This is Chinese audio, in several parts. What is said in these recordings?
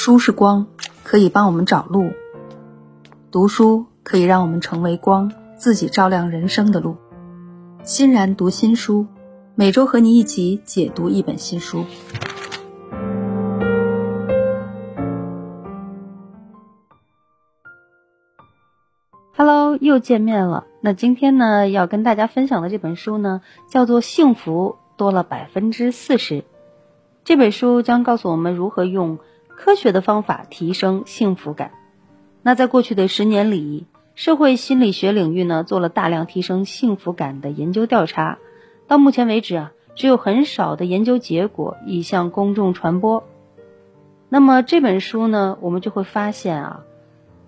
书是光，可以帮我们找路；读书可以让我们成为光，自己照亮人生的路。欣然读新书，每周和你一起解读一本新书。Hello，又见面了。那今天呢，要跟大家分享的这本书呢，叫做《幸福多了百分之四十》。这本书将告诉我们如何用科学的方法提升幸福感。那在过去的十年里，社会心理学领域呢做了大量提升幸福感的研究调查。到目前为止啊，只有很少的研究结果已向公众传播。那么这本书呢，我们就会发现啊，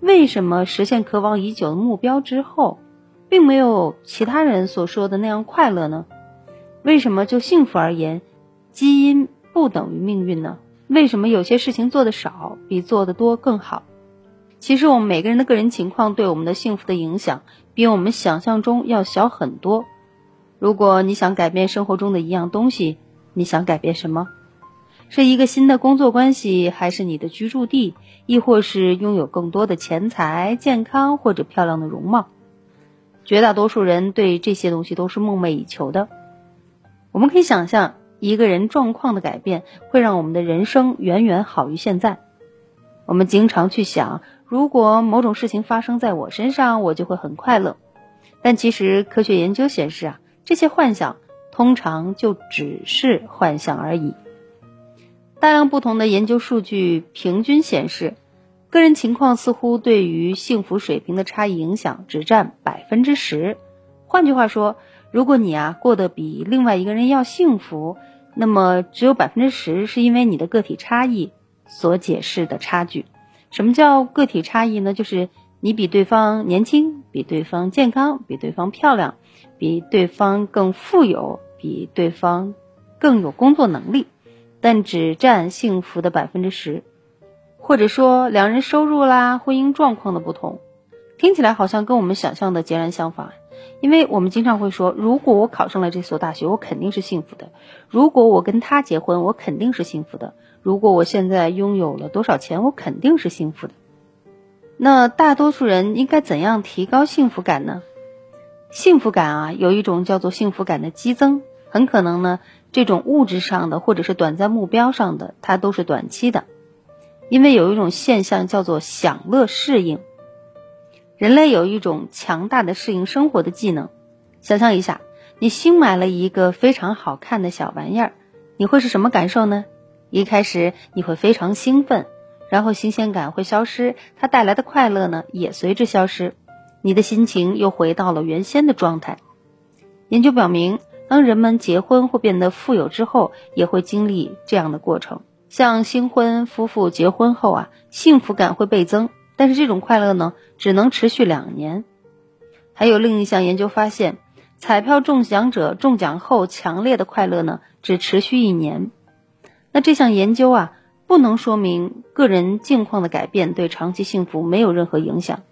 为什么实现渴望已久的目标之后，并没有其他人所说的那样快乐呢？为什么就幸福而言，基因？不等于命运呢？为什么有些事情做的少比做的多更好？其实我们每个人的个人情况对我们的幸福的影响，比我们想象中要小很多。如果你想改变生活中的一样东西，你想改变什么？是一个新的工作关系，还是你的居住地，亦或是拥有更多的钱财、健康或者漂亮的容貌？绝大多数人对这些东西都是梦寐以求的。我们可以想象。一个人状况的改变会让我们的人生远远好于现在。我们经常去想，如果某种事情发生在我身上，我就会很快乐。但其实科学研究显示啊，这些幻想通常就只是幻想而已。大量不同的研究数据平均显示，个人情况似乎对于幸福水平的差异影响只占百分之十。换句话说，如果你啊过得比另外一个人要幸福，那么只有百分之十是因为你的个体差异所解释的差距。什么叫个体差异呢？就是你比对方年轻，比对方健康，比对方漂亮，比对方更富有，比对方更有工作能力，但只占幸福的百分之十。或者说两人收入啦、婚姻状况的不同，听起来好像跟我们想象的截然相反。因为我们经常会说，如果我考上了这所大学，我肯定是幸福的；如果我跟他结婚，我肯定是幸福的；如果我现在拥有了多少钱，我肯定是幸福的。那大多数人应该怎样提高幸福感呢？幸福感啊，有一种叫做幸福感的激增，很可能呢，这种物质上的或者是短暂目标上的，它都是短期的，因为有一种现象叫做享乐适应。人类有一种强大的适应生活的技能。想象一下，你新买了一个非常好看的小玩意儿，你会是什么感受呢？一开始你会非常兴奋，然后新鲜感会消失，它带来的快乐呢也随之消失，你的心情又回到了原先的状态。研究表明，当人们结婚或变得富有之后，也会经历这样的过程。像新婚夫妇结婚后啊，幸福感会倍增。但是这种快乐呢，只能持续两年。还有另一项研究发现，彩票中奖者中奖后强烈的快乐呢，只持续一年。那这项研究啊，不能说明个人境况的改变对长期幸福没有任何影响。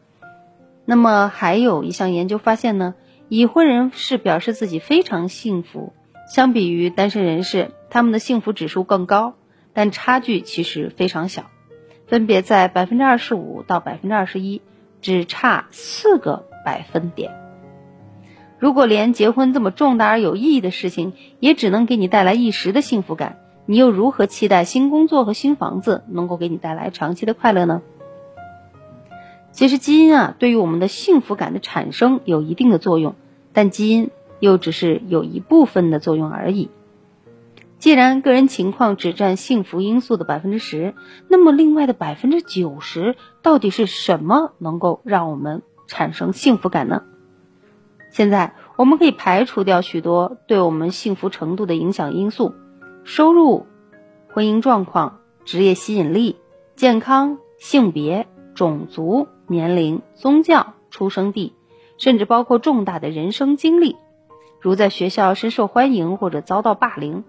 那么还有一项研究发现呢，已婚人士表示自己非常幸福，相比于单身人士，他们的幸福指数更高，但差距其实非常小。分别在百分之二十五到百分之二十一，只差四个百分点。如果连结婚这么重大而有意义的事情，也只能给你带来一时的幸福感，你又如何期待新工作和新房子能够给你带来长期的快乐呢？其实基因啊，对于我们的幸福感的产生有一定的作用，但基因又只是有一部分的作用而已。既然个人情况只占幸福因素的百分之十，那么另外的百分之九十到底是什么能够让我们产生幸福感呢？现在我们可以排除掉许多对我们幸福程度的影响因素：收入、婚姻状况、职业吸引力、健康、性别、种族、年龄、宗教、出生地，甚至包括重大的人生经历，如在学校深受欢迎或者遭到霸凌。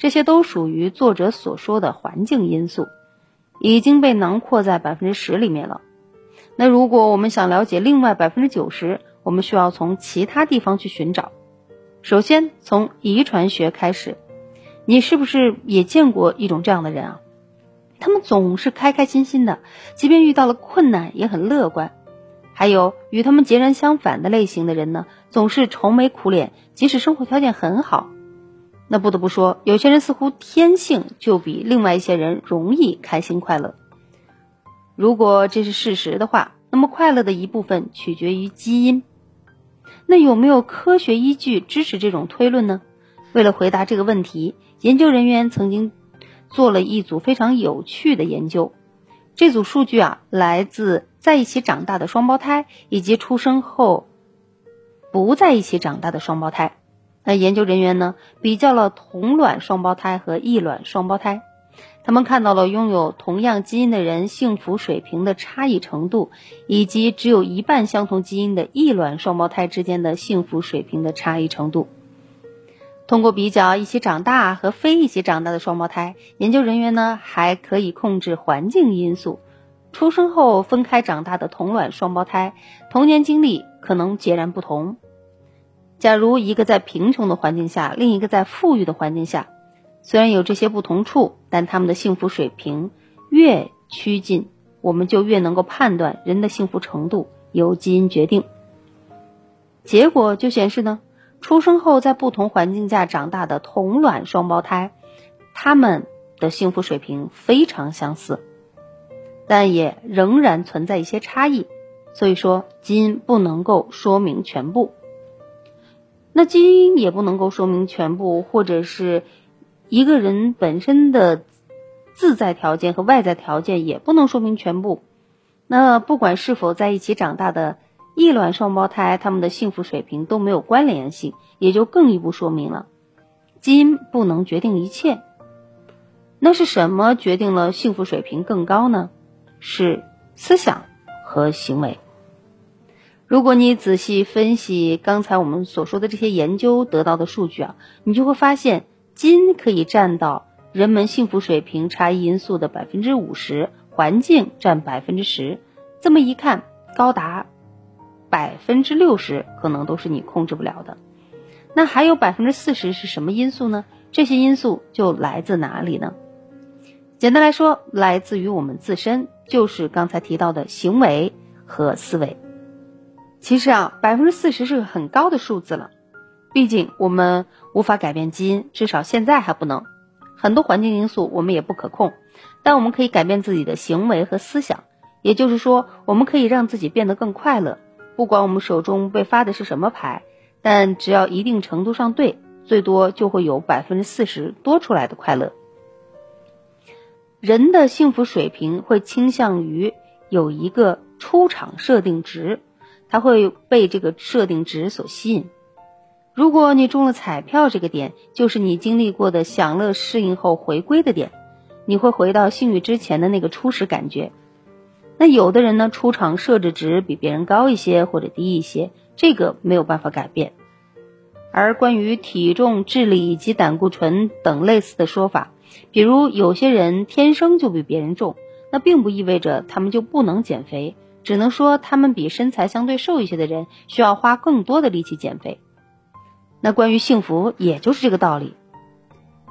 这些都属于作者所说的环境因素，已经被囊括在百分之十里面了。那如果我们想了解另外百分之九十，我们需要从其他地方去寻找。首先从遗传学开始，你是不是也见过一种这样的人啊？他们总是开开心心的，即便遇到了困难也很乐观。还有与他们截然相反的类型的人呢，总是愁眉苦脸，即使生活条件很好。那不得不说，有些人似乎天性就比另外一些人容易开心快乐。如果这是事实的话，那么快乐的一部分取决于基因。那有没有科学依据支持这种推论呢？为了回答这个问题，研究人员曾经做了一组非常有趣的研究。这组数据啊，来自在一起长大的双胞胎以及出生后不在一起长大的双胞胎。那研究人员呢，比较了同卵双胞胎和异卵双胞胎。他们看到了拥有同样基因的人幸福水平的差异程度，以及只有一半相同基因的异卵双胞胎之间的幸福水平的差异程度。通过比较一起长大和非一起长大的双胞胎，研究人员呢还可以控制环境因素。出生后分开长大的同卵双胞胎，童年经历可能截然不同。假如一个在贫穷的环境下，另一个在富裕的环境下。虽然有这些不同处，但他们的幸福水平越趋近，我们就越能够判断人的幸福程度由基因决定。结果就显示呢，出生后在不同环境下长大的同卵双胞胎，他们的幸福水平非常相似，但也仍然存在一些差异。所以说，基因不能够说明全部。那基因也不能够说明全部，或者是。一个人本身的自在条件和外在条件也不能说明全部。那不管是否在一起长大的异卵双胞胎，他们的幸福水平都没有关联性，也就更一步说明了基因不能决定一切。那是什么决定了幸福水平更高呢？是思想和行为。如果你仔细分析刚才我们所说的这些研究得到的数据啊，你就会发现。金可以占到人们幸福水平差异因素的百分之五十，环境占百分之十。这么一看，高达百分之六十可能都是你控制不了的。那还有百分之四十是什么因素呢？这些因素就来自哪里呢？简单来说，来自于我们自身，就是刚才提到的行为和思维。其实啊，百分之四十是个很高的数字了。毕竟我们无法改变基因，至少现在还不能。很多环境因素我们也不可控，但我们可以改变自己的行为和思想。也就是说，我们可以让自己变得更快乐。不管我们手中被发的是什么牌，但只要一定程度上对，最多就会有百分之四十多出来的快乐。人的幸福水平会倾向于有一个出厂设定值，它会被这个设定值所吸引。如果你中了彩票，这个点就是你经历过的享乐适应后回归的点，你会回到幸运之前的那个初始感觉。那有的人呢，出厂设置值比别人高一些或者低一些，这个没有办法改变。而关于体重、智力以及胆固醇等类似的说法，比如有些人天生就比别人重，那并不意味着他们就不能减肥，只能说他们比身材相对瘦一些的人需要花更多的力气减肥。那关于幸福，也就是这个道理。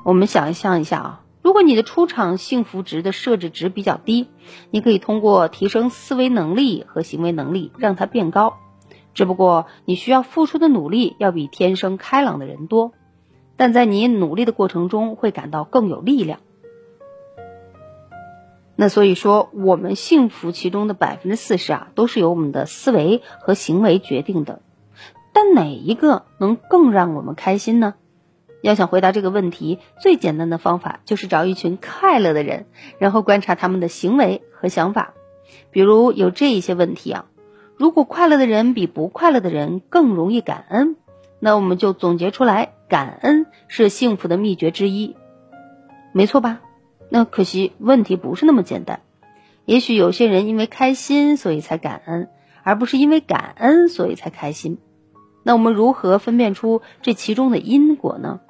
我们想象一下啊，如果你的出厂幸福值的设置值比较低，你可以通过提升思维能力和行为能力让它变高。只不过你需要付出的努力要比天生开朗的人多，但在你努力的过程中会感到更有力量。那所以说，我们幸福其中的百分之四十啊，都是由我们的思维和行为决定的。但哪一个能更让我们开心呢？要想回答这个问题，最简单的方法就是找一群快乐的人，然后观察他们的行为和想法。比如有这一些问题啊：如果快乐的人比不快乐的人更容易感恩，那我们就总结出来，感恩是幸福的秘诀之一，没错吧？那可惜问题不是那么简单。也许有些人因为开心所以才感恩，而不是因为感恩所以才开心。那我们如何分辨出这其中的因果呢？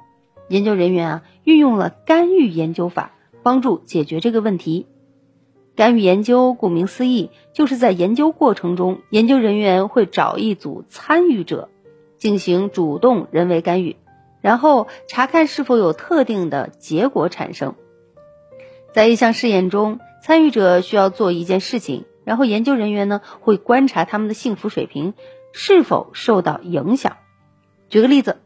研究人员啊运用了干预研究法，帮助解决这个问题。干预研究顾名思义，就是在研究过程中，研究人员会找一组参与者，进行主动人为干预，然后查看是否有特定的结果产生。在一项试验中，参与者需要做一件事情，然后研究人员呢会观察他们的幸福水平是否受到影响。举个例子，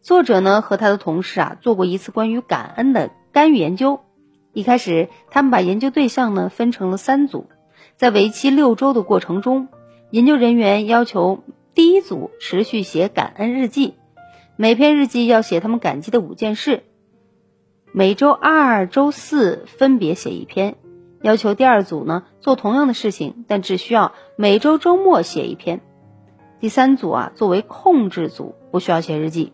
作者呢和他的同事啊做过一次关于感恩的干预研究。一开始，他们把研究对象呢分成了三组，在为期六周的过程中，研究人员要求第一组持续写感恩日记，每篇日记要写他们感激的五件事。每周二、周四分别写一篇，要求第二组呢做同样的事情，但只需要每周周末写一篇。第三组啊作为控制组，不需要写日记。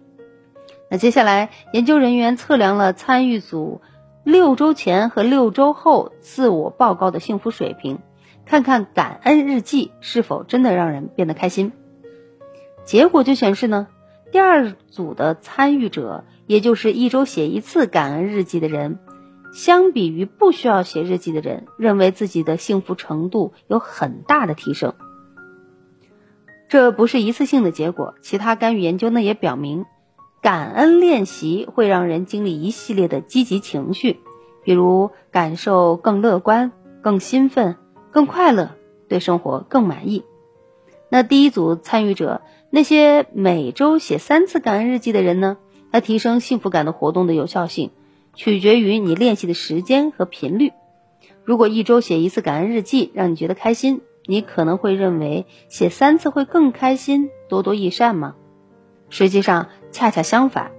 那接下来，研究人员测量了参与组六周前和六周后自我报告的幸福水平，看看感恩日记是否真的让人变得开心。结果就显示呢，第二组的参与者。也就是一周写一次感恩日记的人，相比于不需要写日记的人，认为自己的幸福程度有很大的提升。这不是一次性的结果，其他干预研究呢也表明，感恩练习会让人经历一系列的积极情绪，比如感受更乐观、更兴奋、更快乐，对生活更满意。那第一组参与者，那些每周写三次感恩日记的人呢？它提升幸福感的活动的有效性，取决于你练习的时间和频率。如果一周写一次感恩日记让你觉得开心，你可能会认为写三次会更开心、多多益善吗？实际上恰恰相反，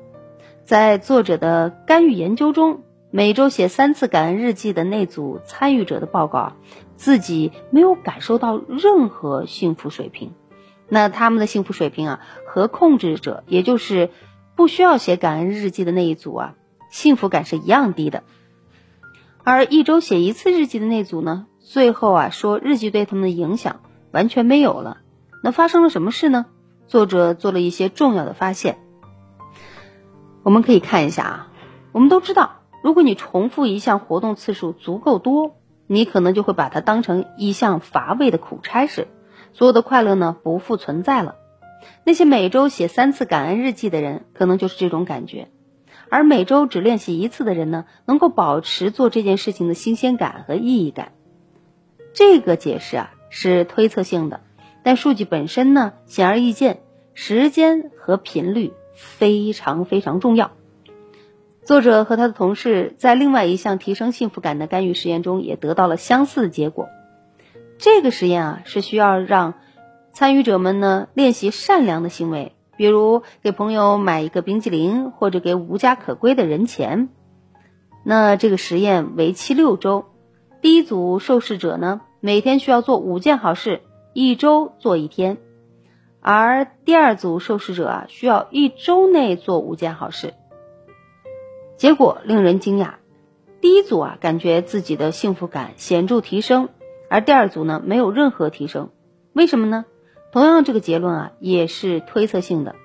在作者的干预研究中，每周写三次感恩日记的那组参与者的报告，自己没有感受到任何幸福水平。那他们的幸福水平啊，和控制者，也就是。不需要写感恩日记的那一组啊，幸福感是一样低的。而一周写一次日记的那组呢，最后啊说日记对他们的影响完全没有了。那发生了什么事呢？作者做了一些重要的发现。我们可以看一下啊，我们都知道，如果你重复一项活动次数足够多，你可能就会把它当成一项乏味的苦差事，所有的快乐呢不复存在了。那些每周写三次感恩日记的人，可能就是这种感觉；而每周只练习一次的人呢，能够保持做这件事情的新鲜感和意义感。这个解释啊是推测性的，但数据本身呢显而易见，时间和频率非常非常重要。作者和他的同事在另外一项提升幸福感的干预实验中也得到了相似的结果。这个实验啊是需要让。参与者们呢练习善良的行为，比如给朋友买一个冰激凌，或者给无家可归的人钱。那这个实验为期六周，第一组受试者呢每天需要做五件好事，一周做一天；而第二组受试者啊需要一周内做五件好事。结果令人惊讶，第一组啊感觉自己的幸福感显著提升，而第二组呢没有任何提升，为什么呢？同样，这个结论啊也是推测性的。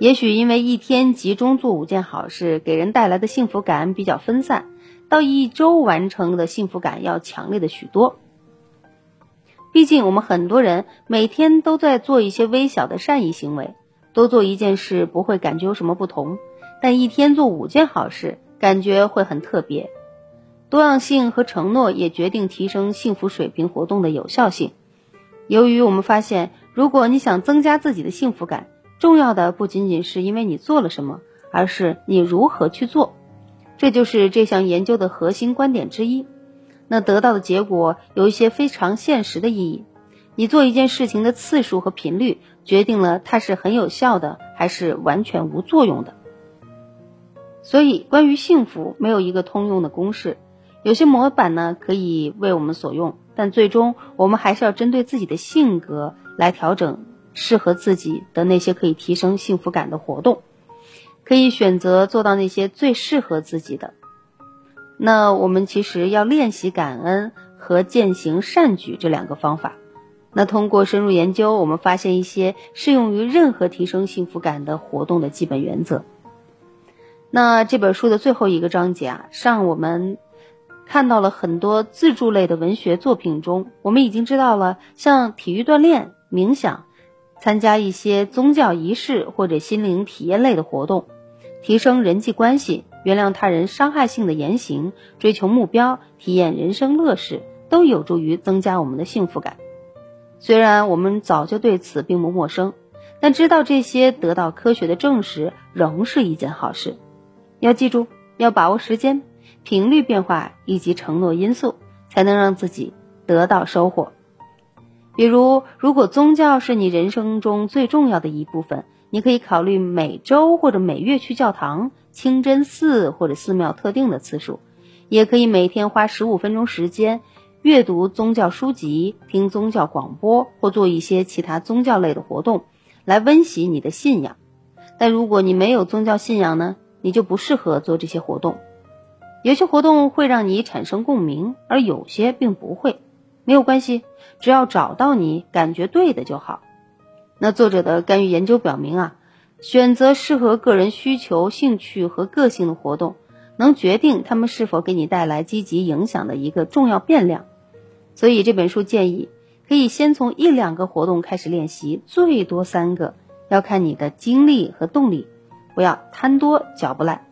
也许因为一天集中做五件好事，给人带来的幸福感比较分散，到一周完成的幸福感要强烈的许多。毕竟，我们很多人每天都在做一些微小的善意行为，多做一件事不会感觉有什么不同，但一天做五件好事，感觉会很特别。多样性和承诺也决定提升幸福水平活动的有效性。由于我们发现，如果你想增加自己的幸福感，重要的不仅仅是因为你做了什么，而是你如何去做。这就是这项研究的核心观点之一。那得到的结果有一些非常现实的意义。你做一件事情的次数和频率，决定了它是很有效的，还是完全无作用的。所以，关于幸福，没有一个通用的公式。有些模板呢，可以为我们所用。但最终，我们还是要针对自己的性格来调整适合自己的那些可以提升幸福感的活动，可以选择做到那些最适合自己的。那我们其实要练习感恩和践行善举这两个方法。那通过深入研究，我们发现一些适用于任何提升幸福感的活动的基本原则。那这本书的最后一个章节啊，上我们。看到了很多自助类的文学作品中，我们已经知道了，像体育锻炼、冥想、参加一些宗教仪式或者心灵体验类的活动，提升人际关系，原谅他人伤害性的言行，追求目标，体验人生乐事，都有助于增加我们的幸福感。虽然我们早就对此并不陌生，但知道这些得到科学的证实，仍是一件好事。要记住，要把握时间、频率变化以及承诺因素，才能让自己得到收获。比如，如果宗教是你人生中最重要的一部分，你可以考虑每周或者每月去教堂、清真寺或者寺庙特定的次数，也可以每天花十五分钟时间阅读宗教书籍、听宗教广播或做一些其他宗教类的活动，来温习你的信仰。但如果你没有宗教信仰呢，你就不适合做这些活动。有些活动会让你产生共鸣，而有些并不会。没有关系，只要找到你感觉对的就好。那作者的干预研究表明啊，选择适合个人需求、兴趣和个性的活动，能决定他们是否给你带来积极影响的一个重要变量。所以这本书建议，可以先从一两个活动开始练习，最多三个，要看你的精力和动力，不要贪多嚼不烂。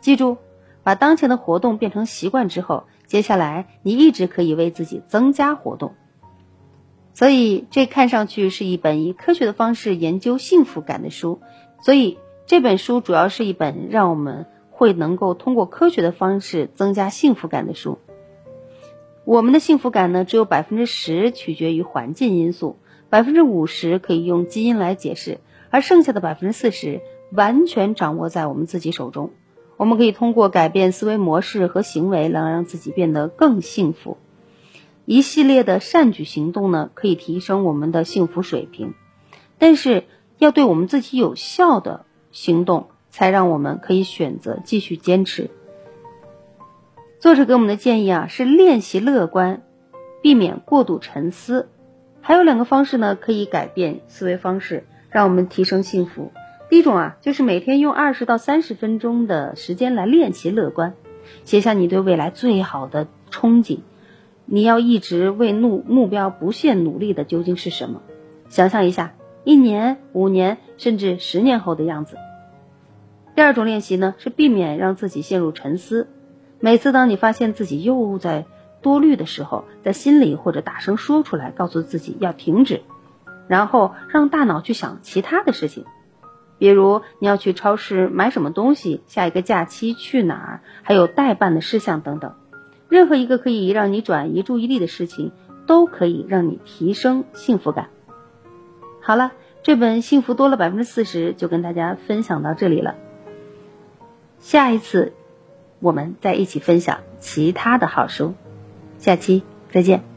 记住，把当前的活动变成习惯之后。接下来，你一直可以为自己增加活动，所以这看上去是一本以科学的方式研究幸福感的书。所以这本书主要是一本让我们会能够通过科学的方式增加幸福感的书。我们的幸福感呢，只有百分之十取决于环境因素，百分之五十可以用基因来解释，而剩下的百分之四十完全掌握在我们自己手中。我们可以通过改变思维模式和行为，来让自己变得更幸福。一系列的善举行动呢，可以提升我们的幸福水平。但是，要对我们自己有效的行动，才让我们可以选择继续坚持。作者给我们的建议啊，是练习乐观，避免过度沉思。还有两个方式呢，可以改变思维方式，让我们提升幸福。第一种啊，就是每天用二十到三十分钟的时间来练习乐观，写下你对未来最好的憧憬。你要一直为目目标不懈努力的究竟是什么？想象一下，一年、五年甚至十年后的样子。第二种练习呢，是避免让自己陷入沉思。每次当你发现自己又在多虑的时候，在心里或者大声说出来，告诉自己要停止，然后让大脑去想其他的事情。比如你要去超市买什么东西，下一个假期去哪儿，还有待办的事项等等，任何一个可以让你转移注意力的事情，都可以让你提升幸福感。好了，这本《幸福多了百分之四十》就跟大家分享到这里了。下一次，我们再一起分享其他的好书。下期再见。